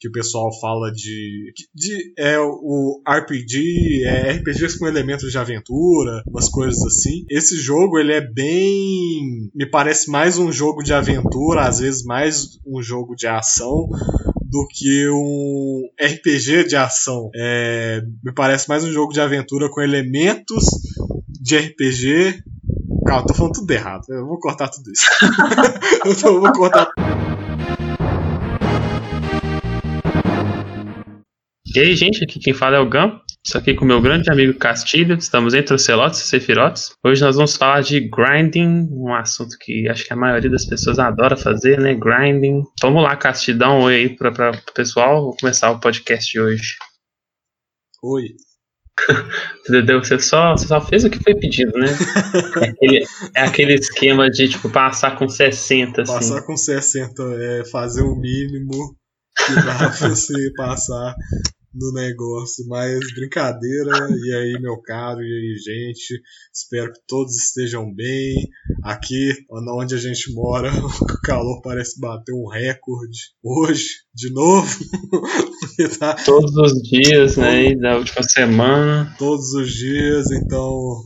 que o pessoal fala de, de é o RPG, é RPGs com elementos de aventura, umas coisas assim. Esse jogo ele é bem, me parece mais um jogo de aventura, às vezes mais um jogo de ação do que um RPG de ação. É, me parece mais um jogo de aventura com elementos de RPG. Calma, tô falando tudo errado. Eu vou cortar tudo isso. eu vou cortar. E aí, gente, aqui quem fala é o Gam. Estou aqui com meu grande amigo Castilho. Estamos entre Ocelotes e Sefirotes. Hoje nós vamos falar de grinding, um assunto que acho que a maioria das pessoas adora fazer, né? Grinding. Vamos lá, Castilho, dá um oi aí para o pessoal. Vou começar o podcast de hoje. Oi. Entendeu? Você só, você só fez o que foi pedido, né? É aquele, é aquele esquema de, tipo, passar com 60, assim. Passar com 60, é fazer o mínimo que dá pra você passar no negócio, mas brincadeira. E aí, meu caro, e aí, gente? Espero que todos estejam bem. Aqui, onde a gente mora, o calor parece bater um recorde hoje, de novo. tá... Todos os dias, né? Da última semana. Todos os dias, então.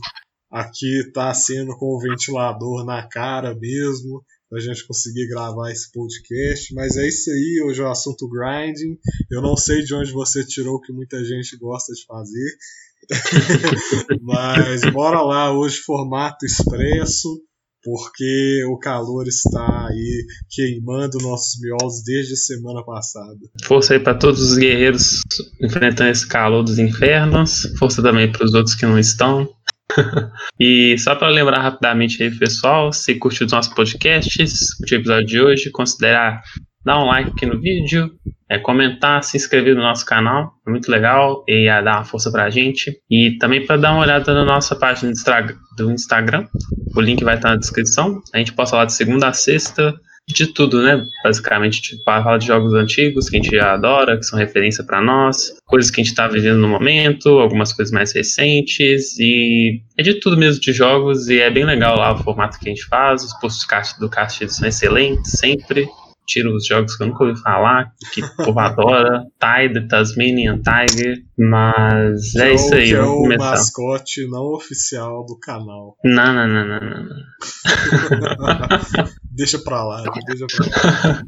Aqui tá sendo com o ventilador na cara mesmo a gente conseguir gravar esse podcast. Mas é isso aí, hoje é o assunto grinding. Eu não sei de onde você tirou o que muita gente gosta de fazer. Mas bora lá, hoje formato expresso, porque o calor está aí queimando nossos miolos desde a semana passada. Força aí para todos os guerreiros enfrentando esse calor dos infernos. Força também para os outros que não estão. e só para lembrar rapidamente aí, pessoal, se curtiu os nossos podcasts, curtiu o episódio de hoje, considerar dar um like aqui no vídeo, é, comentar, se inscrever no nosso canal, é muito legal e é, dar uma força pra gente. E também para dar uma olhada na nossa página do Instagram, o link vai estar na descrição. A gente posta lá de segunda a sexta de tudo, né? Basicamente, tipo, fala de jogos antigos que a gente já adora, que são referência para nós, coisas que a gente está vivendo no momento, algumas coisas mais recentes, e é de tudo mesmo de jogos, e é bem legal lá o formato que a gente faz, os posts do cast são excelentes, sempre tiro os jogos que eu nunca ouvi falar, que o povo adora, Tide, Tasmanian Tiger, mas é isso aí, que é começar. o mascote não oficial do canal. Não, não, não, não, não. não. deixa pra lá, deixa pra lá.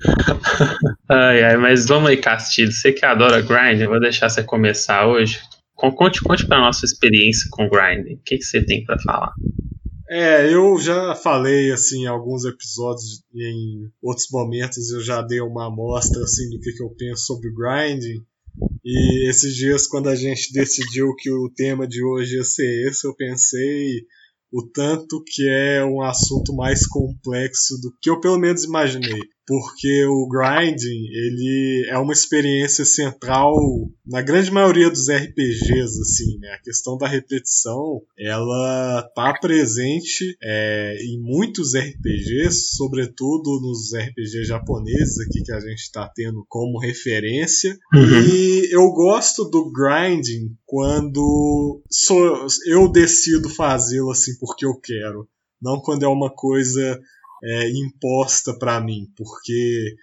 ai, ai, mas vamos aí, Castilho, você que adora grind, eu vou deixar você começar hoje. Conte, conte pra nossa experiência com grind, o que, que você tem para falar? É, eu já falei assim em alguns episódios em outros momentos eu já dei uma amostra assim do que, que eu penso sobre grinding. E esses dias quando a gente decidiu que o tema de hoje ia ser esse, eu pensei o tanto que é um assunto mais complexo do que eu pelo menos imaginei. Porque o grinding ele é uma experiência central na grande maioria dos RPGs assim né? A questão da repetição ela tá presente é, em muitos RPGs sobretudo nos RPGs japoneses aqui que a gente está tendo como referência. Uhum. e eu gosto do grinding quando sou, eu decido fazê-lo assim porque eu quero não quando é uma coisa é, imposta para mim, porque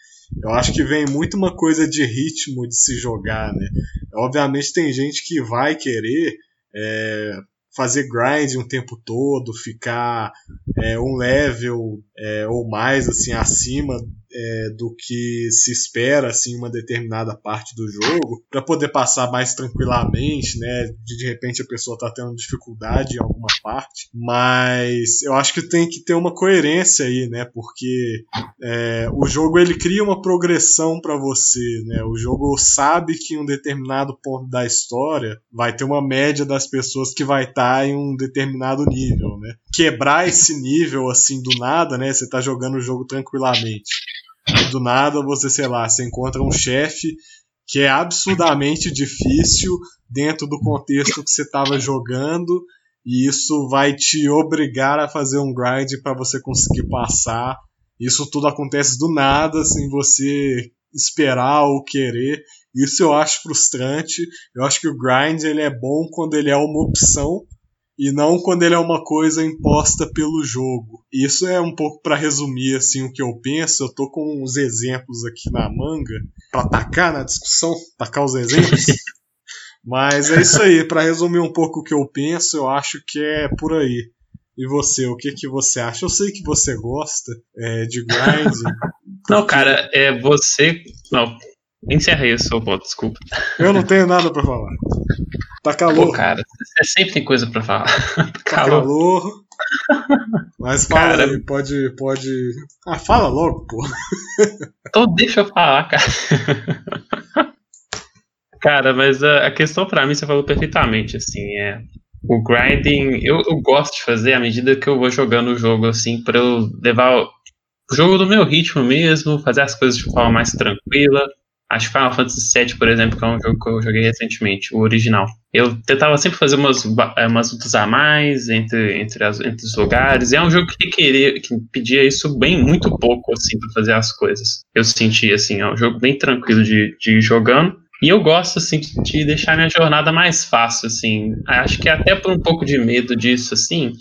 eu acho que vem muito uma coisa de ritmo de se jogar, né? Obviamente tem gente que vai querer é, fazer grind um tempo todo, ficar é, um level é, ou mais assim acima é, do que se espera assim uma determinada parte do jogo para poder passar mais tranquilamente, né? De, de repente a pessoa está tendo dificuldade em alguma parte, mas eu acho que tem que ter uma coerência aí, né? Porque é, o jogo ele cria uma progressão para você, né? O jogo sabe que em um determinado ponto da história vai ter uma média das pessoas que vai estar tá em um determinado nível, né? Quebrar esse nível assim do nada, né? Você está jogando o jogo tranquilamente do nada você, sei lá, você encontra um chefe que é absurdamente difícil dentro do contexto que você estava jogando e isso vai te obrigar a fazer um grind para você conseguir passar. Isso tudo acontece do nada, sem você esperar ou querer. Isso eu acho frustrante. Eu acho que o grind ele é bom quando ele é uma opção e não quando ele é uma coisa imposta pelo jogo. Isso é um pouco para resumir assim o que eu penso. Eu tô com uns exemplos aqui na manga para atacar na discussão, tacar os exemplos. Mas é isso aí, para resumir um pouco o que eu penso, eu acho que é por aí. E você, o que que você acha? Eu sei que você gosta é, de grinding. Não, cara, é você. Não, encerra aí o seu ponto, desculpa. Eu não tenho nada para falar. Tá calor. Pô, cara, você sempre tem coisa para falar. tá calor. calor. Mas fala cara, aí, pode, pode. Ah, fala logo, pô. Então deixa eu falar, cara. Cara, mas a, a questão para mim, você falou perfeitamente, assim, é o grinding, eu, eu, gosto de fazer à medida que eu vou jogando o jogo, assim, para eu levar o jogo do meu ritmo mesmo, fazer as coisas de forma mais tranquila. Acho que Final Fantasy VII, por exemplo, que é um jogo que eu joguei recentemente, o original. Eu tentava sempre fazer umas, eh, umas lutas a mais entre, entre, as, entre os lugares. É um jogo que queria, que pedia isso bem, muito pouco, assim, para fazer as coisas. Eu senti, assim, é um jogo bem tranquilo de, de ir jogando. E eu gosto, assim, de deixar minha jornada mais fácil, assim. Acho que até por um pouco de medo disso, assim,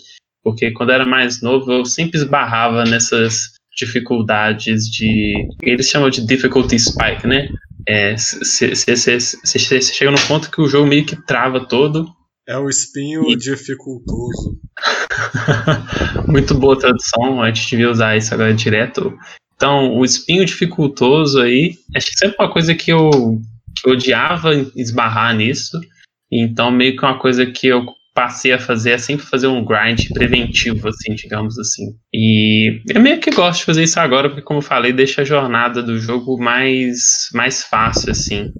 porque quando eu era mais novo eu sempre esbarrava nessas dificuldades de. Eles chamam de difficulty spike, né? Você é, chega no ponto que o jogo meio que trava todo. É o espinho e... dificultoso. Muito boa tradução, a gente devia usar isso agora direto. Então, o espinho dificultoso aí, acho que sempre uma coisa que eu que eu odiava esbarrar nisso. Então, meio que uma coisa que eu passei a fazer é sempre fazer um grind preventivo, assim, digamos assim. E eu meio que gosto de fazer isso agora, porque, como eu falei, deixa a jornada do jogo mais, mais fácil, assim.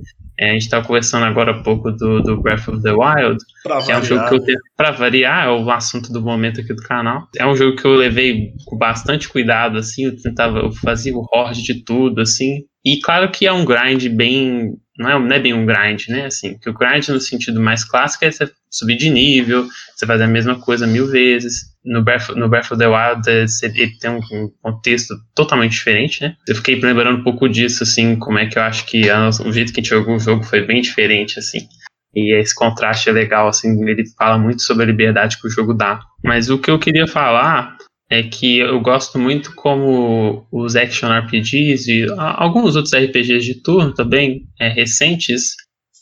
É, a gente estava conversando agora há pouco do, do Breath of the Wild, pra que variar. é um jogo que eu tenho, pra variar, é o assunto do momento aqui do canal. É um jogo que eu levei com bastante cuidado, assim, eu tentava, eu fazia o horde de tudo, assim. E claro que é um grind bem não é, não é bem um grind, né? Assim, que o grind no sentido mais clássico é você subir de nível, você fazer a mesma coisa mil vezes. No Breath, no Breath of the Wild, é, ele tem um contexto totalmente diferente, né? Eu fiquei lembrando um pouco disso, assim, como é que eu acho que a, o jeito que a gente jogou o jogo foi bem diferente, assim. E esse contraste é legal, assim, ele fala muito sobre a liberdade que o jogo dá. Mas o que eu queria falar é que eu gosto muito como os action RPGs e alguns outros RPGs de turno também é, recentes,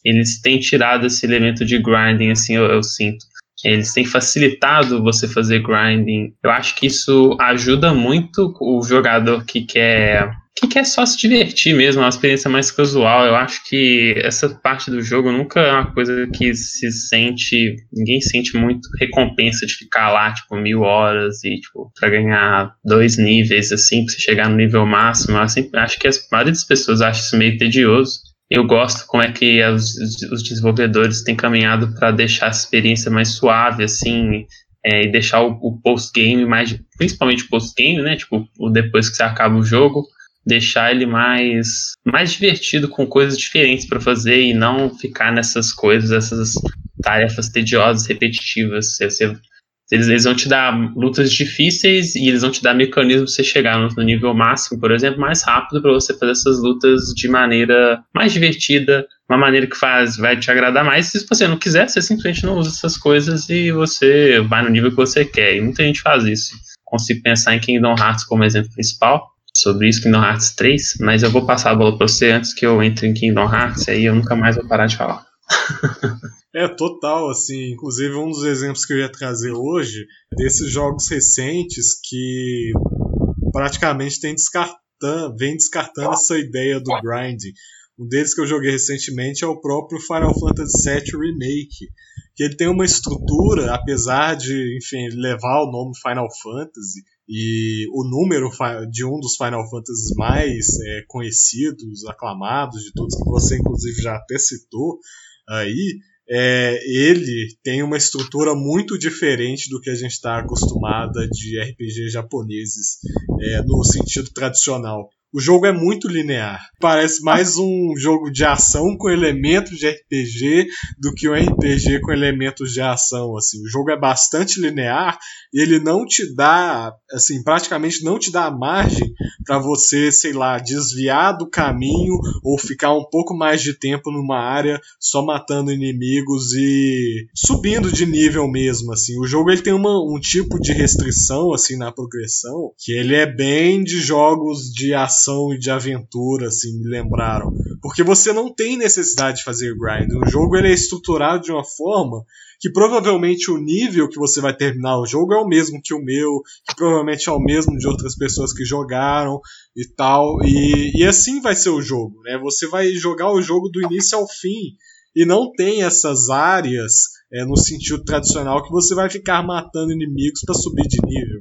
eles têm tirado esse elemento de grinding, assim, eu, eu sinto. Eles têm facilitado você fazer grinding. Eu acho que isso ajuda muito o jogador que quer que quer só se divertir mesmo, é uma experiência mais casual. Eu acho que essa parte do jogo nunca é uma coisa que se sente, ninguém sente muito recompensa de ficar lá, tipo, mil horas e, tipo, pra ganhar dois níveis, assim, pra você chegar no nível máximo. Eu sempre, acho que a maioria das pessoas acha isso meio tedioso. Eu gosto como é que os, os desenvolvedores têm caminhado para deixar a experiência mais suave, assim, é, e deixar o, o post-game mais, principalmente o post-game, né? Tipo, depois que você acaba o jogo, deixar ele mais mais divertido com coisas diferentes para fazer e não ficar nessas coisas, essas tarefas tediosas, repetitivas. Você, eles, eles, vão te dar lutas difíceis e eles vão te dar mecanismos para você chegar no, nível máximo, por exemplo, mais rápido para você fazer essas lutas de maneira mais divertida, uma maneira que faz vai te agradar mais. Se você não quiser, você simplesmente não usa essas coisas e você vai no nível que você quer. E muita gente faz isso. Consigo pensar em Kingdom Hearts como exemplo principal sobre isso, Kingdom Hearts 3, mas eu vou passar a bola para você antes que eu entre em Kingdom Hearts, aí eu nunca mais vou parar de falar. é, total, assim, inclusive um dos exemplos que eu ia trazer hoje, desses jogos recentes que praticamente tem descartando, vem descartando essa ideia do grinding. Um deles que eu joguei recentemente é o próprio Final Fantasy VII Remake, que ele tem uma estrutura, apesar de, enfim, levar o nome Final Fantasy, e o número de um dos Final Fantasy mais é, conhecidos, aclamados de todos, que você inclusive já até citou aí, é, ele tem uma estrutura muito diferente do que a gente está acostumada de RPG japoneses é, no sentido tradicional. O jogo é muito linear. Parece mais um jogo de ação com elementos de RPG do que um RPG com elementos de ação. Assim, o jogo é bastante linear e ele não te dá, assim, praticamente não te dá margem para você, sei lá, desviar do caminho ou ficar um pouco mais de tempo numa área só matando inimigos e subindo de nível mesmo. Assim, o jogo ele tem uma, um tipo de restrição assim na progressão que ele é bem de jogos de ação ação e de aventura, assim, me lembraram. Porque você não tem necessidade de fazer grind. O jogo ele é estruturado de uma forma que provavelmente o nível que você vai terminar o jogo é o mesmo que o meu, que provavelmente é o mesmo de outras pessoas que jogaram e tal. E, e assim vai ser o jogo, né? Você vai jogar o jogo do início ao fim e não tem essas áreas é, no sentido tradicional que você vai ficar matando inimigos para subir de nível.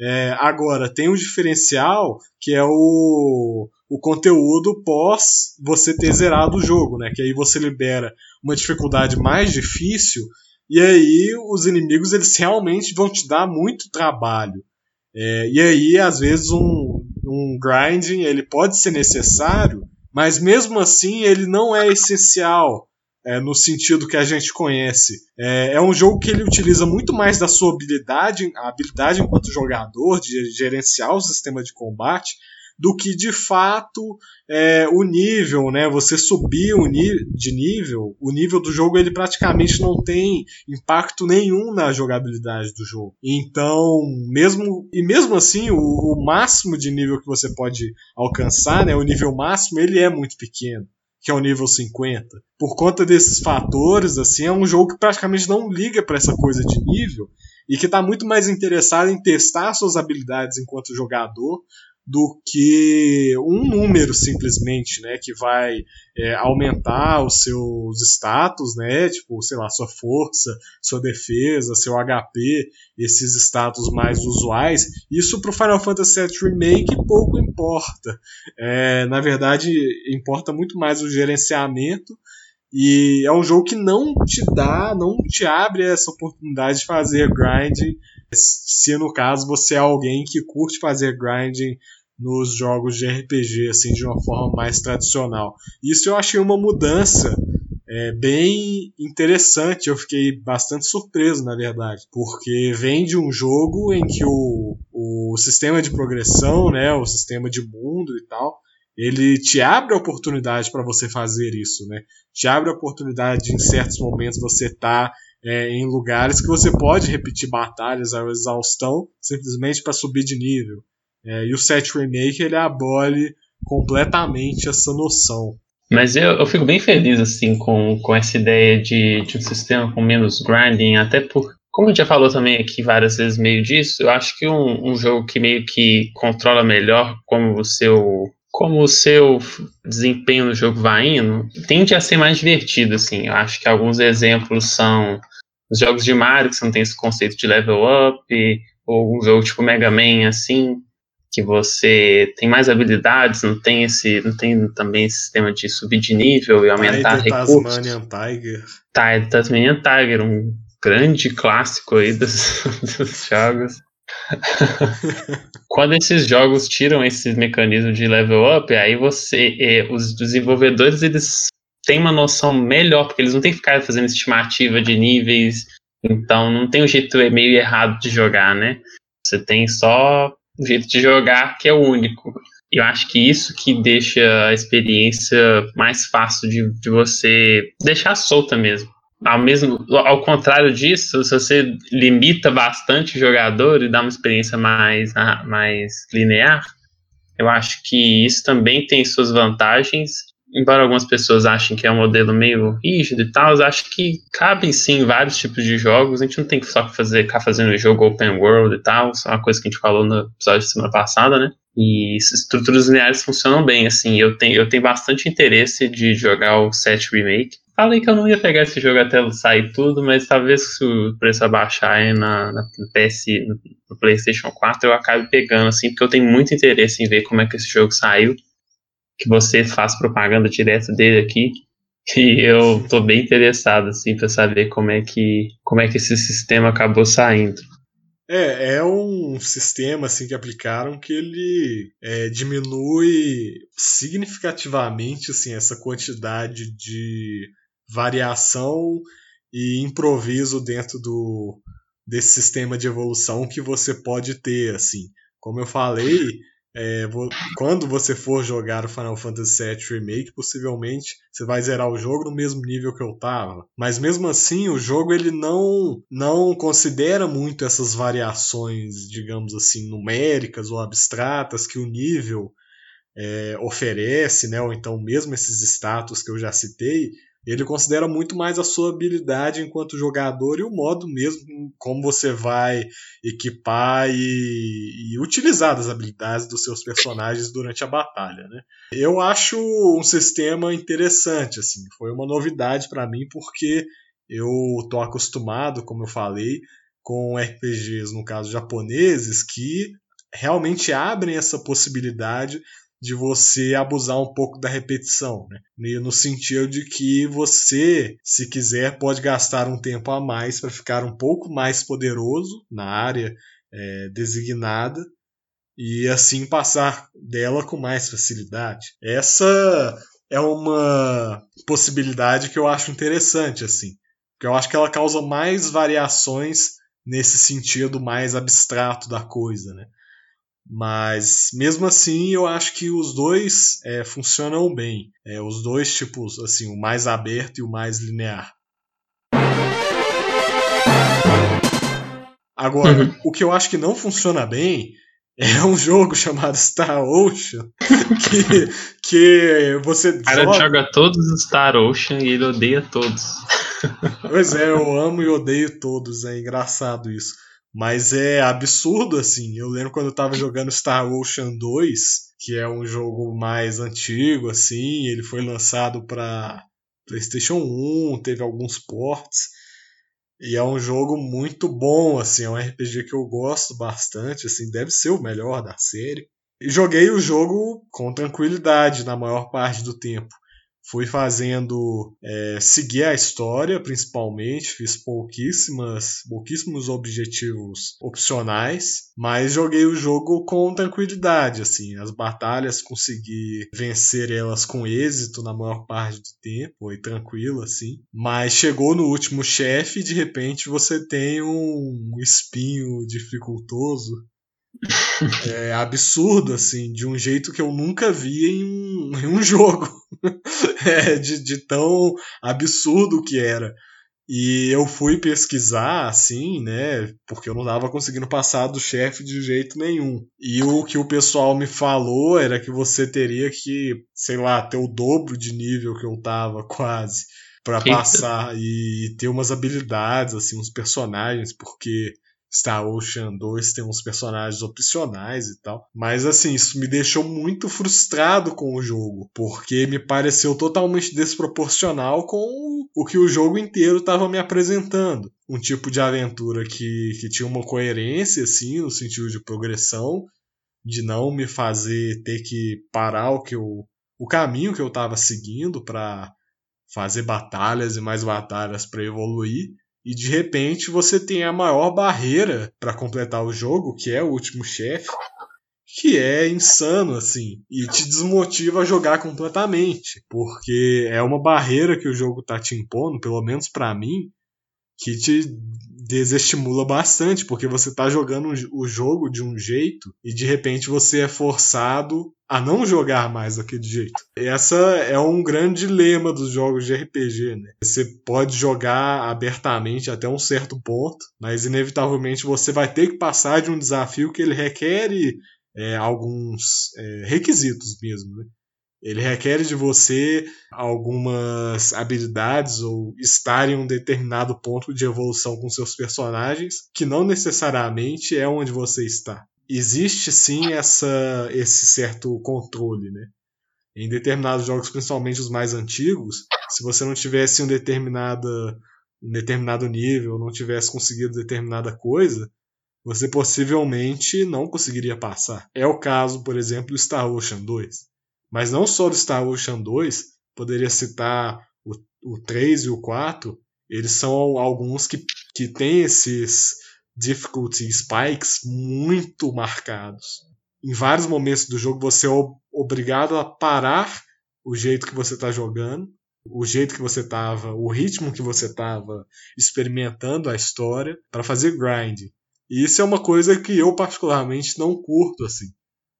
É, agora, tem um diferencial que é o, o conteúdo pós você ter zerado o jogo, né? Que aí você libera uma dificuldade mais difícil e aí os inimigos eles realmente vão te dar muito trabalho. É, e aí, às vezes, um, um grinding ele pode ser necessário, mas mesmo assim ele não é essencial é, no sentido que a gente conhece. É, é, um jogo que ele utiliza muito mais da sua habilidade, a habilidade enquanto jogador, de gerenciar o sistema de combate, do que de fato é, o nível, né? Você subir o de nível, o nível do jogo ele praticamente não tem impacto nenhum na jogabilidade do jogo. Então, mesmo e mesmo assim, o, o máximo de nível que você pode alcançar, né? O nível máximo ele é muito pequeno que é o nível 50. Por conta desses fatores, assim, é um jogo que praticamente não liga para essa coisa de nível e que está muito mais interessado em testar suas habilidades enquanto jogador do que um número simplesmente, né, que vai é, aumentar os seus status, né, tipo, sei lá, sua força, sua defesa, seu HP, esses status mais usuais. Isso para o Final Fantasy VII Remake pouco importa. É, na verdade, importa muito mais o gerenciamento e é um jogo que não te dá, não te abre essa oportunidade de fazer grinding se no caso você é alguém que curte fazer grinding nos jogos de RPG assim de uma forma mais tradicional. Isso eu achei uma mudança é, bem interessante. Eu fiquei bastante surpreso, na verdade, porque vem de um jogo em que o, o sistema de progressão, né, o sistema de mundo e tal, ele te abre a oportunidade para você fazer isso, né? Te abre a oportunidade de, em certos momentos você tá é, em lugares que você pode repetir batalhas à exaustão simplesmente para subir de nível. É, e o 7 Remake ele abole completamente essa noção. Mas eu, eu fico bem feliz assim com, com essa ideia de, de um sistema com menos grinding, até por, como gente já falou também aqui várias vezes meio disso, eu acho que um, um jogo que meio que controla melhor como o seu como o seu desempenho no jogo vai indo, tende a ser mais divertido, assim. Eu acho que alguns exemplos são os jogos de Mario, que você não tem esse conceito de level up, ou um jogo tipo Mega Man, assim, que você tem mais habilidades, não tem esse, não tem também esse sistema de subir de nível e aumentar Tiger recursos. Tasmanian Tiger. Tá, Tasmanian Tiger, um grande clássico aí dos, dos jogos. Quando esses jogos tiram esse mecanismo de level up, aí você, eh, os desenvolvedores eles têm uma noção melhor, porque eles não têm que ficar fazendo estimativa de níveis, então não tem um jeito meio errado de jogar, né? Você tem só um jeito de jogar que é único. E eu acho que isso que deixa a experiência mais fácil de, de você deixar solta mesmo. Ao, mesmo, ao contrário disso, se você limita bastante o jogador e dá uma experiência mais, mais linear, eu acho que isso também tem suas vantagens embora algumas pessoas achem que é um modelo meio rígido e tal, acho que cabem sim vários tipos de jogos. A gente não tem que só fazer, ficar fazendo jogo open world e tal, isso é uma coisa que a gente falou no episódio da semana passada, né? E estruturas lineares funcionam bem, assim. Eu tenho, eu tenho bastante interesse de jogar o 7 Remake. Falei que eu não ia pegar esse jogo até sair tudo, mas talvez se o preço abaixar na, na PS, no PlayStation 4, eu acabe pegando, assim, porque eu tenho muito interesse em ver como é que esse jogo saiu que você faz propaganda direto dele aqui. E eu tô bem interessado assim para saber como é que como é que esse sistema acabou saindo. É, é um sistema assim que aplicaram que ele é, diminui significativamente assim essa quantidade de variação e improviso dentro do desse sistema de evolução que você pode ter assim. Como eu falei, é, quando você for jogar o Final Fantasy VII Remake, possivelmente você vai zerar o jogo no mesmo nível que eu tava. Mas mesmo assim, o jogo ele não não considera muito essas variações, digamos assim, numéricas ou abstratas que o nível é, oferece, né? Ou então mesmo esses status que eu já citei, ele considera muito mais a sua habilidade enquanto jogador e o modo mesmo como você vai equipar e, e utilizar as habilidades dos seus personagens durante a batalha, né? Eu acho um sistema interessante, assim, foi uma novidade para mim porque eu tô acostumado, como eu falei, com RPGs, no caso japoneses, que realmente abrem essa possibilidade de você abusar um pouco da repetição, né? no sentido de que você, se quiser, pode gastar um tempo a mais para ficar um pouco mais poderoso na área é, designada e assim passar dela com mais facilidade. Essa é uma possibilidade que eu acho interessante, assim, porque eu acho que ela causa mais variações nesse sentido mais abstrato da coisa, né? Mas mesmo assim, eu acho que os dois é, funcionam bem. É, os dois tipos, assim, o mais aberto e o mais linear. Agora, uhum. o que eu acho que não funciona bem é um jogo chamado Star Ocean que, que você. O cara joga... joga todos os Star Ocean e ele odeia todos. Pois é, eu amo e odeio todos, é engraçado isso. Mas é absurdo, assim. Eu lembro quando eu tava jogando Star Ocean 2, que é um jogo mais antigo, assim. Ele foi lançado para PlayStation 1, teve alguns ports. E é um jogo muito bom, assim. É um RPG que eu gosto bastante, assim. Deve ser o melhor da série. E joguei o jogo com tranquilidade na maior parte do tempo fui fazendo é, seguir a história principalmente fiz pouquíssimas pouquíssimos objetivos opcionais mas joguei o jogo com tranquilidade assim as batalhas consegui vencer elas com êxito na maior parte do tempo foi tranquilo assim mas chegou no último chefe e de repente você tem um espinho dificultoso é absurdo, assim, de um jeito que eu nunca vi em um, em um jogo. é, de, de tão absurdo que era. E eu fui pesquisar, assim, né? Porque eu não estava conseguindo passar do chefe de jeito nenhum. E o que o pessoal me falou era que você teria que, sei lá, ter o dobro de nível que eu tava quase para passar e ter umas habilidades, assim, uns personagens, porque Star Ocean 2 tem uns personagens opcionais e tal. Mas assim, isso me deixou muito frustrado com o jogo, porque me pareceu totalmente desproporcional com o que o jogo inteiro estava me apresentando. Um tipo de aventura que, que tinha uma coerência, assim, no sentido de progressão, de não me fazer ter que parar o que eu, o caminho que eu estava seguindo para fazer batalhas e mais batalhas para evoluir e de repente você tem a maior barreira para completar o jogo, que é o último chefe, que é insano assim e te desmotiva a jogar completamente, porque é uma barreira que o jogo tá te impondo, pelo menos para mim, que te desestimula bastante, porque você está jogando o jogo de um jeito e de repente você é forçado a não jogar mais daquele jeito. Essa é um grande dilema dos jogos de RPG, né? Você pode jogar abertamente até um certo ponto, mas inevitavelmente você vai ter que passar de um desafio que ele requer é, alguns é, requisitos mesmo, né? Ele requer de você algumas habilidades ou estar em um determinado ponto de evolução com seus personagens, que não necessariamente é onde você está. Existe sim essa, esse certo controle, né? Em determinados jogos, principalmente os mais antigos, se você não tivesse um, determinada, um determinado nível, não tivesse conseguido determinada coisa, você possivelmente não conseguiria passar. É o caso, por exemplo, do Star Ocean 2. Mas não só do Star Ocean 2, poderia citar o, o 3 e o 4, eles são alguns que, que têm esses difficulty spikes muito marcados. Em vários momentos do jogo você é obrigado a parar o jeito que você está jogando, o jeito que você estava, o ritmo que você estava experimentando a história para fazer grind. E isso é uma coisa que eu particularmente não curto assim.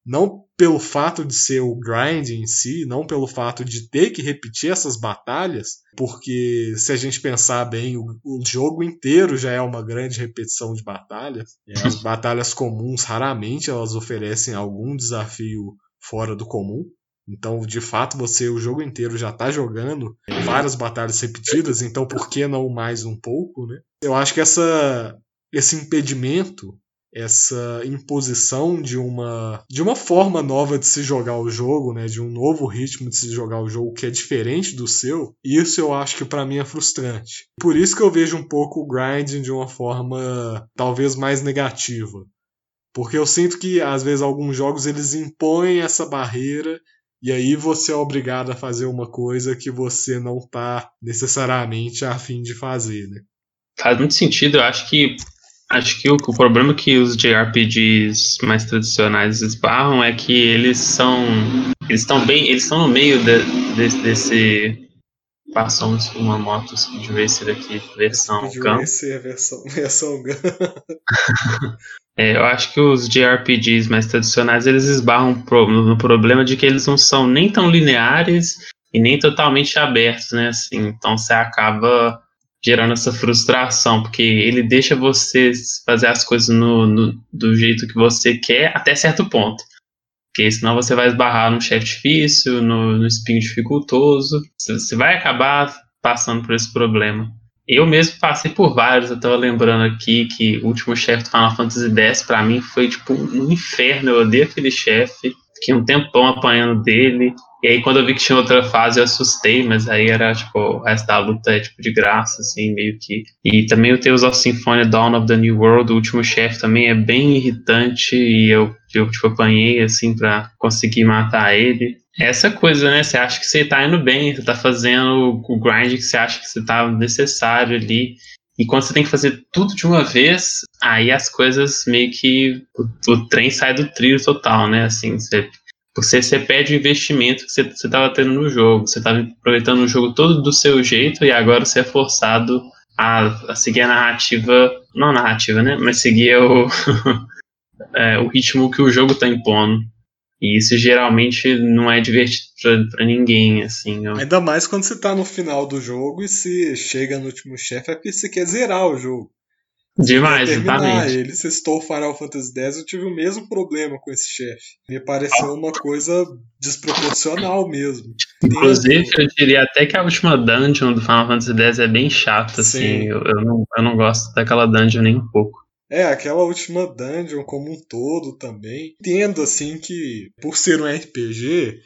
Não pelo fato de ser o grind em si, não pelo fato de ter que repetir essas batalhas, porque se a gente pensar bem, o, o jogo inteiro já é uma grande repetição de batalhas. É, as batalhas comuns raramente elas oferecem algum desafio fora do comum. Então, de fato, você o jogo inteiro já está jogando várias batalhas repetidas, então por que não mais um pouco, né? Eu acho que essa esse impedimento essa imposição de uma de uma forma nova de se jogar o jogo, né, de um novo ritmo de se jogar o jogo que é diferente do seu. Isso eu acho que para mim é frustrante. Por isso que eu vejo um pouco o grinding de uma forma talvez mais negativa. Porque eu sinto que às vezes alguns jogos eles impõem essa barreira e aí você é obrigado a fazer uma coisa que você não tá necessariamente a fim de fazer, né? Faz muito sentido, eu acho que Acho que o, o, problema que os JRPGs mais tradicionais esbarram é que eles são. Eles estão bem. Eles estão no meio de, de, desse. Passou uma moto de ver se daqui, versão Gun. É versão, versão Gun. é, eu acho que os JRPGs mais tradicionais eles esbarram pro, no problema de que eles não são nem tão lineares e nem totalmente abertos, né? Assim, então você acaba gerando essa frustração, porque ele deixa você fazer as coisas no, no, do jeito que você quer até certo ponto. Porque senão você vai esbarrar no chefe difícil, no, no espinho dificultoso. Você vai acabar passando por esse problema. Eu mesmo passei por vários, eu tava lembrando aqui que o último chefe do Final Fantasy X para mim foi tipo um inferno. Eu odeio aquele chefe. Fiquei um tempão apanhando dele. E aí quando eu vi que tinha outra fase eu assustei, mas aí era tipo, o resto da luta é tipo de graça, assim, meio que. E também o Tales of Symphonia Dawn of the New World, o último chefe também é bem irritante e eu, eu tipo, apanhei assim pra conseguir matar ele. Essa coisa, né? Você acha que você tá indo bem, você tá fazendo o grind que você acha que você tá necessário ali. E quando você tem que fazer tudo de uma vez, aí as coisas meio que. O, o trem sai do trilho total, né? Assim, você você, você perde o investimento que você estava tendo no jogo. Você estava aproveitando o jogo todo do seu jeito e agora você é forçado a, a seguir a narrativa. Não a narrativa, né? Mas seguir o, é, o ritmo que o jogo está impondo. E isso geralmente não é divertido para ninguém, assim. Eu... Ainda mais quando você está no final do jogo e se chega no último chefe é porque você quer zerar o jogo. Demais, exatamente. Ele cestou o Final Fantasy X, eu tive o mesmo problema com esse chefe. Me pareceu uma coisa desproporcional mesmo. Inclusive, eu diria até que a última dungeon do Final Fantasy X é bem chata, assim. Sim. assim. Eu, eu, não, eu não gosto daquela dungeon nem um pouco. É, aquela última dungeon como um todo também. Entendo, assim, que por ser um RPG,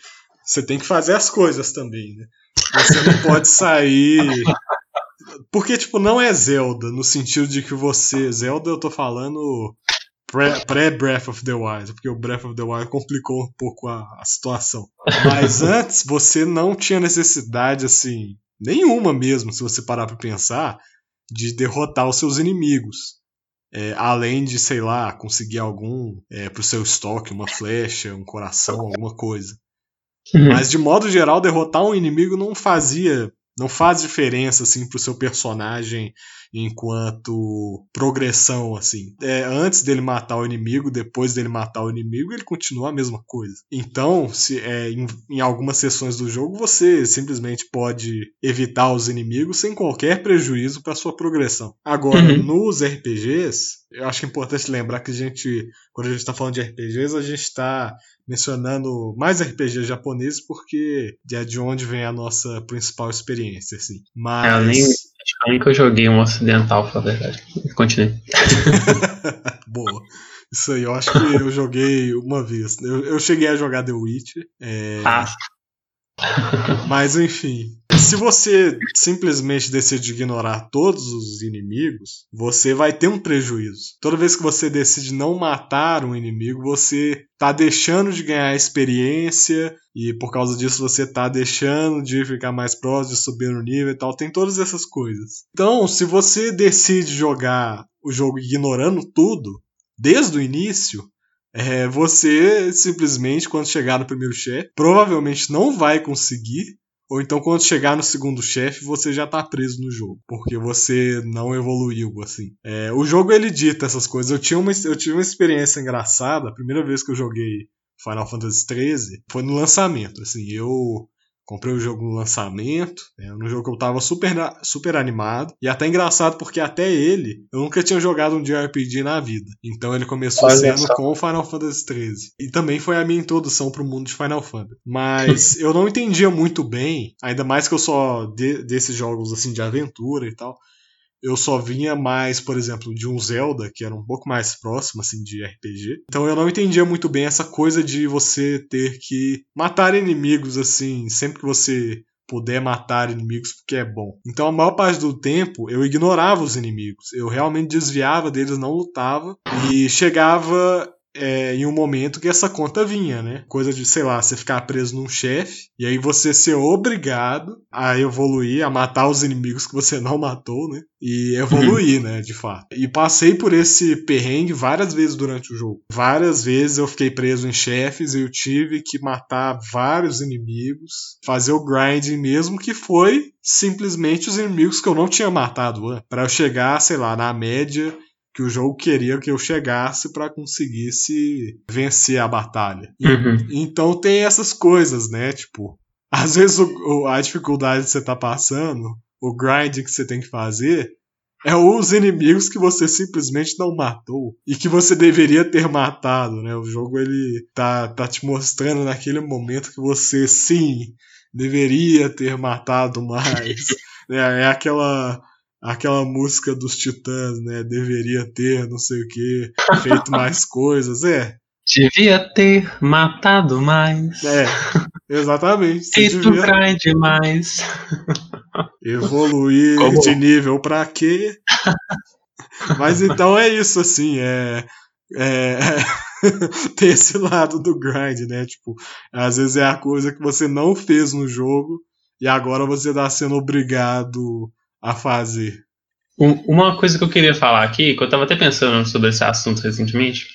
você tem que fazer as coisas também, né? Você não pode sair porque, tipo, não é Zelda, no sentido de que você. Zelda eu tô falando pré-Breath of the Wild, porque o Breath of the Wild complicou um pouco a, a situação. Mas antes, você não tinha necessidade, assim, nenhuma mesmo, se você parar pra pensar, de derrotar os seus inimigos. É, além de, sei lá, conseguir algum é, pro seu estoque, uma flecha, um coração, alguma coisa. Uhum. Mas de modo geral, derrotar um inimigo não fazia não faz diferença assim pro seu personagem enquanto progressão assim. É, antes dele matar o inimigo, depois dele matar o inimigo, ele continua a mesma coisa. Então, se é, em, em algumas sessões do jogo você simplesmente pode evitar os inimigos sem qualquer prejuízo para sua progressão. Agora, uhum. nos RPGs, eu acho é importante lembrar que a gente, quando a gente está falando de RPGs, a gente está mencionando mais RPGs japoneses porque é de onde vem a nossa principal experiência, assim. Mas... É, eu nem, nem que eu joguei um ocidental, pra verdade. Continue. Boa. Isso aí, eu acho que eu joguei uma vez. Eu, eu cheguei a jogar The Witcher. É... Ah. Mas enfim, se você simplesmente decide ignorar todos os inimigos, você vai ter um prejuízo. Toda vez que você decide não matar um inimigo, você tá deixando de ganhar experiência e por causa disso você tá deixando de ficar mais próximo, de subir no nível e tal. Tem todas essas coisas. Então, se você decide jogar o jogo ignorando tudo, desde o início, é, você simplesmente, quando chegar no primeiro chefe, provavelmente não vai conseguir. Ou então, quando chegar no segundo chefe, você já tá preso no jogo. Porque você não evoluiu, assim. É, o jogo, ele dita essas coisas. Eu, tinha uma, eu tive uma experiência engraçada. A primeira vez que eu joguei Final Fantasy XIII foi no lançamento. Assim, eu Comprei o jogo no lançamento, é um jogo que eu tava super, super animado. E até engraçado porque até ele, eu nunca tinha jogado um JRPG na vida. Então ele começou Olha sendo com o Final Fantasy XIII. E também foi a minha introdução pro mundo de Final Fantasy. Mas eu não entendia muito bem, ainda mais que eu só de, desses jogos assim de aventura e tal eu só vinha mais, por exemplo, de um Zelda, que era um pouco mais próximo, assim, de RPG. Então eu não entendia muito bem essa coisa de você ter que matar inimigos, assim, sempre que você puder matar inimigos porque é bom. Então a maior parte do tempo eu ignorava os inimigos. Eu realmente desviava deles, não lutava e chegava é, em um momento que essa conta vinha, né? Coisa de, sei lá, você ficar preso num chefe e aí você ser obrigado a evoluir, a matar os inimigos que você não matou, né? E evoluir, né, de fato. E passei por esse perrengue várias vezes durante o jogo. Várias vezes eu fiquei preso em chefes e eu tive que matar vários inimigos, fazer o grinding mesmo, que foi simplesmente os inimigos que eu não tinha matado antes. Pra eu chegar, sei lá, na média que o jogo queria que eu chegasse para conseguisse vencer a batalha. Uhum. Então tem essas coisas, né? Tipo, às vezes o, a dificuldade que você tá passando, o grind que você tem que fazer, é os inimigos que você simplesmente não matou e que você deveria ter matado, né? O jogo ele tá, tá te mostrando naquele momento que você sim deveria ter matado mais. é, é aquela aquela música dos Titãs, né? Deveria ter, não sei o que, feito mais coisas, é. Devia ter matado mais. É, exatamente. Feito devia... demais. Evoluir Como? de nível pra quê? Mas então é isso, assim, é. é... tem esse lado do grind, né? Tipo, às vezes é a coisa que você não fez no jogo e agora você tá sendo obrigado a fazer. Uma coisa que eu queria falar aqui, que eu estava até pensando sobre esse assunto recentemente,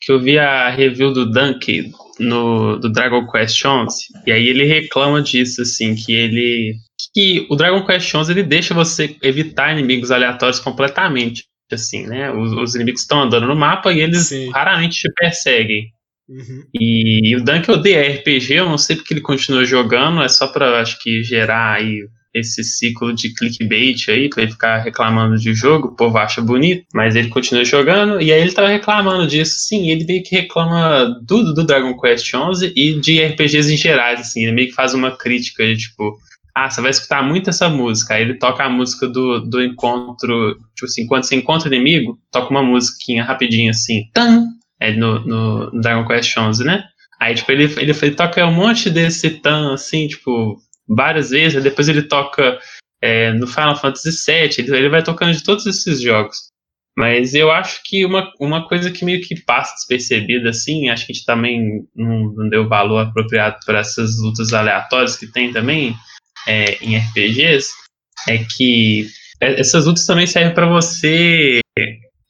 que eu vi a review do Dunk no do Dragon Quest 11, e aí ele reclama disso assim, que ele que o Dragon Quest 11 ele deixa você evitar inimigos aleatórios completamente, assim, né? Os, os inimigos estão andando no mapa e eles Sim. raramente te perseguem. Uhum. E, e, o Dunk odeia RPG, eu não sei porque ele continua jogando, é só para acho que gerar aí esse ciclo de clickbait aí, pra ele ficar reclamando de jogo, o povo acha bonito, mas ele continua jogando, e aí ele tava reclamando disso, sim, ele meio que reclama tudo do Dragon Quest XI e de RPGs em geral, assim, ele meio que faz uma crítica de, tipo, ah, você vai escutar muito essa música, aí ele toca a música do, do encontro, tipo assim, quando você encontra o inimigo, toca uma musiquinha rapidinho, assim, tan, é no, no Dragon Quest XI, né? Aí, tipo, ele, ele, ele toca um monte desse tan, assim, tipo, várias vezes, depois ele toca é, no Final Fantasy VII, ele, vai tocando de todos esses jogos. Mas eu acho que uma, uma coisa que meio que passa despercebida, assim, acho que a gente também não, não deu valor apropriado para essas lutas aleatórias que tem também é, em RPGs, é que essas lutas também servem para você.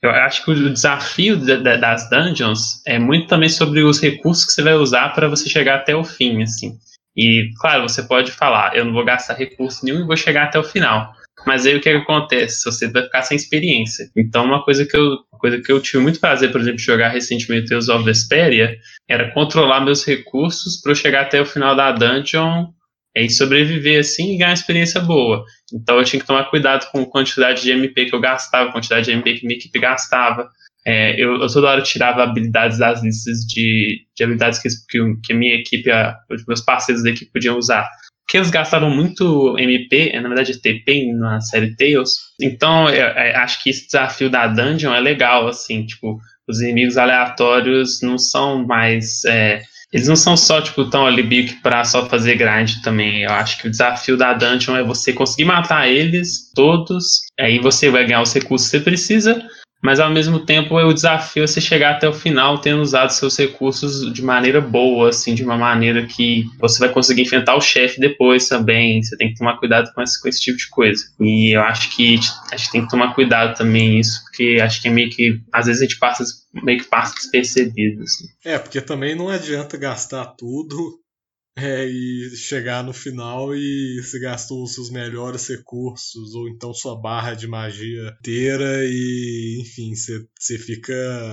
Eu acho que o desafio das dungeons é muito também sobre os recursos que você vai usar para você chegar até o fim, assim. E, claro, você pode falar, eu não vou gastar recurso nenhum e vou chegar até o final. Mas aí o que, acontece? Você vai ficar sem experiência. Então, uma coisa que eu, coisa que eu tive muito prazer, por exemplo, jogar recentemente Tales of Vesperia, era controlar meus recursos para eu chegar até o final da dungeon e sobreviver assim e ganhar uma experiência boa. Então eu tinha que tomar cuidado com a quantidade de MP que eu gastava, a quantidade de MP que minha equipe gastava. É, eu, eu, toda hora tirava habilidades das listas de, de habilidades que, que, a minha equipe, a, meus parceiros da equipe podiam usar. Porque eles gastavam muito MP, é, na verdade TP na série Tales. Então, eu, eu acho que esse desafio da dungeon é legal, assim, tipo, os inimigos aleatórios não são mais. É, eles não são só, tipo, tão ali que pra só fazer grind também. Eu acho que o desafio da dungeon é você conseguir matar eles todos, aí você vai ganhar os recursos que você precisa, mas ao mesmo tempo o desafio é você chegar até o final tendo usado seus recursos de maneira boa, assim, de uma maneira que você vai conseguir enfrentar o chefe depois também. Você tem que tomar cuidado com esse, com esse tipo de coisa. E eu acho que a gente tem que tomar cuidado também nisso, porque acho que é meio que às vezes a gente passa meio que passa despercebido. Assim. É, porque também não adianta gastar tudo é, e chegar no final e você gastou os seus melhores recursos, ou então sua barra de magia inteira, e enfim, você, fica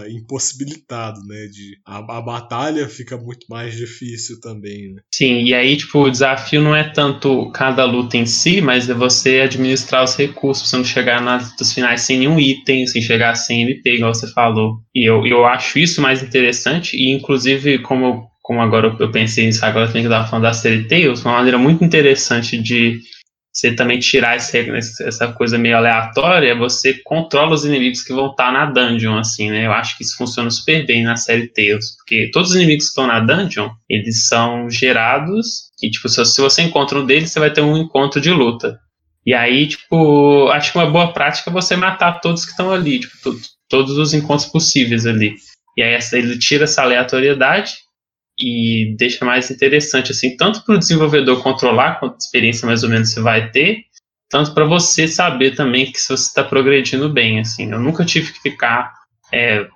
impossibilitado, né? De, a, a batalha fica muito mais difícil também, né? Sim, e aí, tipo, o desafio não é tanto cada luta em si, mas é você administrar os recursos, você não chegar nas lutas finais sem nenhum item, sem chegar sem MP, igual você falou. E eu, eu acho isso mais interessante, e inclusive, como como agora eu pensei nisso, agora também que eu estava falando da série Tales, uma maneira muito interessante de você também tirar esse, essa coisa meio aleatória, você controla os inimigos que vão estar na dungeon, assim, né? Eu acho que isso funciona super bem na série Tales, porque todos os inimigos que estão na dungeon, eles são gerados, e, tipo, se você encontra um deles, você vai ter um encontro de luta. E aí, tipo, acho que uma boa prática é você matar todos que estão ali, tipo, todos os encontros possíveis ali. E aí ele tira essa aleatoriedade e deixa mais interessante, assim, tanto para o desenvolvedor controlar quanta experiência mais ou menos você vai ter, tanto para você saber também que se você está progredindo bem, assim. Eu nunca tive que ficar. É,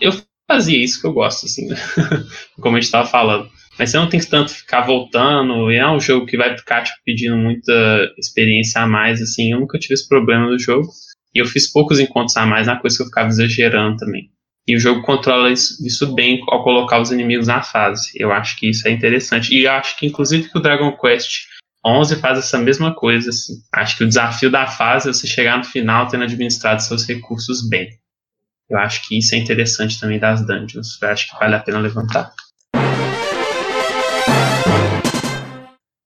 eu fazia isso que eu gosto, assim, como a gente estava falando. Mas você não tem que tanto ficar voltando, e é um jogo que vai ficar tipo, pedindo muita experiência a mais, assim. Eu nunca tive esse problema no jogo. E eu fiz poucos encontros a mais na coisa que eu ficava exagerando também. E o jogo controla isso, isso, bem ao colocar os inimigos na fase. Eu acho que isso é interessante. E acho que, inclusive, que o Dragon Quest 11 faz essa mesma coisa. Assim. Acho que o desafio da fase é você chegar no final tendo administrado seus recursos bem. Eu acho que isso é interessante também das dungeons. Eu acho que vale a pena levantar.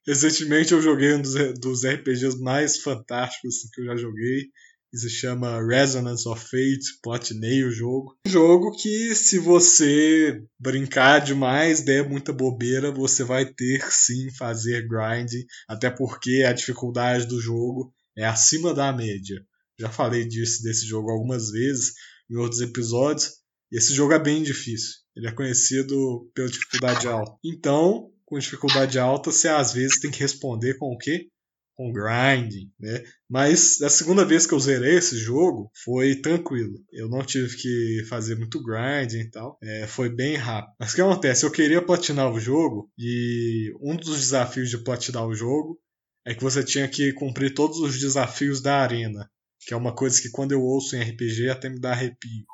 Recentemente eu joguei um dos, dos RPGs mais fantásticos que eu já joguei que se chama Resonance of Fate, platinei o jogo. Um jogo que, se você brincar demais, der muita bobeira, você vai ter sim fazer grind, até porque a dificuldade do jogo é acima da média. Já falei disso desse jogo algumas vezes em outros episódios. Esse jogo é bem difícil. Ele é conhecido pela dificuldade alta. Então, com dificuldade alta, você às vezes tem que responder com o quê? Com grinding, né? Mas a segunda vez que eu zerei esse jogo foi tranquilo. Eu não tive que fazer muito grinding e tal. É, foi bem rápido. Mas o que acontece? Eu queria platinar o jogo e um dos desafios de platinar o jogo é que você tinha que cumprir todos os desafios da arena. Que é uma coisa que quando eu ouço em RPG até me dá arrepio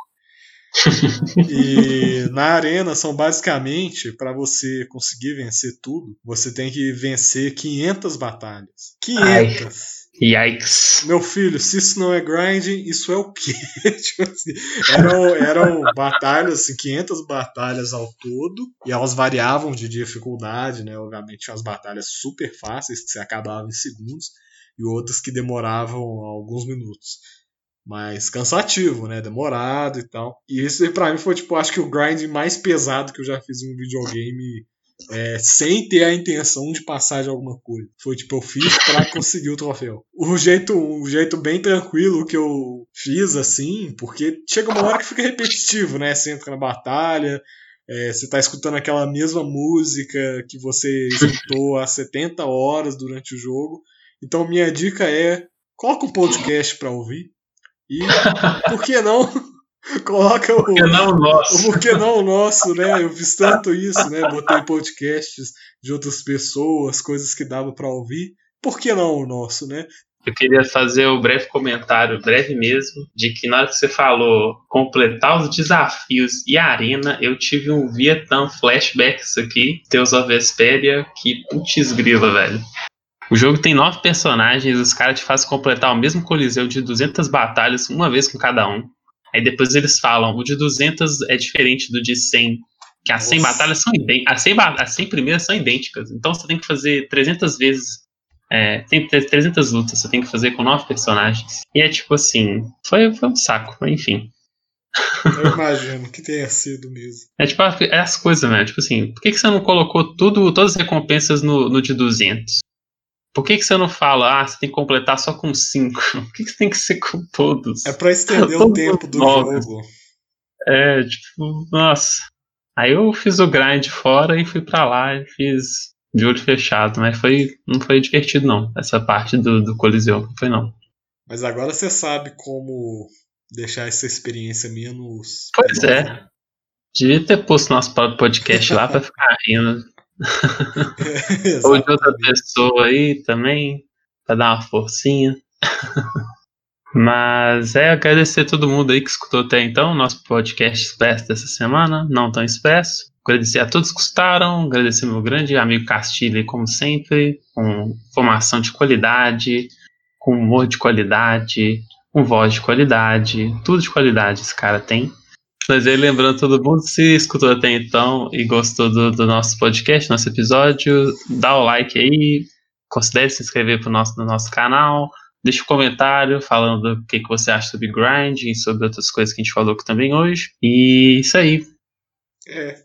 e na arena são basicamente para você conseguir vencer tudo, você tem que vencer 500 batalhas. 500. Ai. Yikes. Meu filho, se isso não é grinding, isso é o quê? tipo assim, eram, eram batalhas, assim, 500 batalhas ao todo, e elas variavam de dificuldade, né? Obviamente, tinha as batalhas super fáceis, que você acabava em segundos, e outras que demoravam alguns minutos mais cansativo, né? Demorado e tal. E isso para mim foi, tipo, acho que o grind mais pesado que eu já fiz em um videogame é, sem ter a intenção de passar de alguma coisa. Foi tipo, eu fiz para conseguir o troféu. O jeito, o jeito bem tranquilo que eu fiz, assim, porque chega uma hora que fica repetitivo, né? Você entra na batalha, é, você tá escutando aquela mesma música que você escutou há 70 horas durante o jogo. Então, minha dica é: coloca um podcast para ouvir. E por que não? Coloca o. Por que não o nosso? Por que não o nosso, né? Eu fiz tanto isso, né? Botei podcasts de outras pessoas, coisas que dava para ouvir. Por que não o nosso, né? Eu queria fazer um breve comentário, breve mesmo, de que na hora que você falou completar os desafios e a arena, eu tive um Vietnam flashback isso aqui, Teus of Vesperia, que putz grila, velho. O jogo tem nove personagens, os caras te fazem completar o mesmo coliseu de 200 batalhas, uma vez com cada um. Aí depois eles falam, o de 200 é diferente do de 100, que as 100 batalhas são idênticas, as 100, as 100 primeiras são idênticas. Então você tem que fazer 300 vezes, é, tem 300 lutas, você tem que fazer com nove personagens. E é tipo assim, foi, foi um saco, mas enfim. Eu imagino que tenha sido mesmo. É tipo, é as coisas, né? Tipo assim, por que, que você não colocou tudo, todas as recompensas no, no de 200? Por que, que você não fala, ah, você tem que completar só com cinco? Por que, que você tem que ser com todos? É pra estender o tempo do jogo. É, tipo, nossa. Aí eu fiz o grind fora e fui pra lá e fiz de olho fechado, mas foi, não foi divertido não, essa parte do, do Coliseu, não foi não. Mas agora você sabe como deixar essa experiência menos. Pois é. Devia ter posto nosso próprio podcast lá pra ficar rindo. Ou de outra pessoa aí também, pra dar uma forcinha. Mas é agradecer a todo mundo aí que escutou até então, nosso podcast expresso dessa semana, não tão expresso. Agradecer a todos que escutaram, agradecer meu grande amigo Castilho, como sempre, com formação de qualidade, com humor de qualidade, com voz de qualidade, tudo de qualidade esse cara tem. Mas aí, lembrando todo mundo, se escutou até então e gostou do, do nosso podcast, nosso episódio, dá o like aí, considere se inscrever pro nosso, no nosso canal, deixa um comentário falando o que, que você acha sobre grind e sobre outras coisas que a gente falou aqui também hoje. E isso aí. É.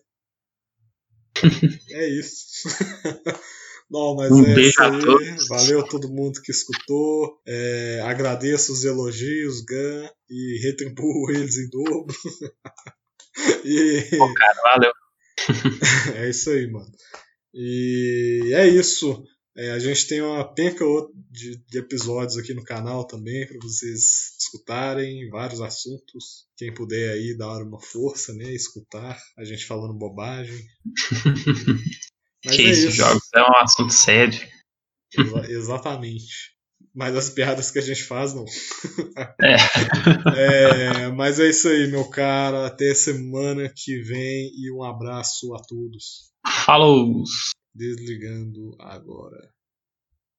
é isso. Não, mas Um é beijo isso a todos. Valeu a todo mundo que escutou. É, agradeço os elogios, Gan, e retribuo eles em dobro. e Pô, cara, valeu. é isso aí, mano. E é isso. É, a gente tem uma penca de, de episódios aqui no canal também para vocês escutarem vários assuntos. Quem puder aí dar uma força, né? Escutar a gente falando bobagem. Mas que é isso, isso. jogos. É um assunto sério. Exa- exatamente. Mas as piadas que a gente faz, não. É. É, mas é isso aí, meu cara. Até semana que vem e um abraço a todos. Falou! Desligando agora.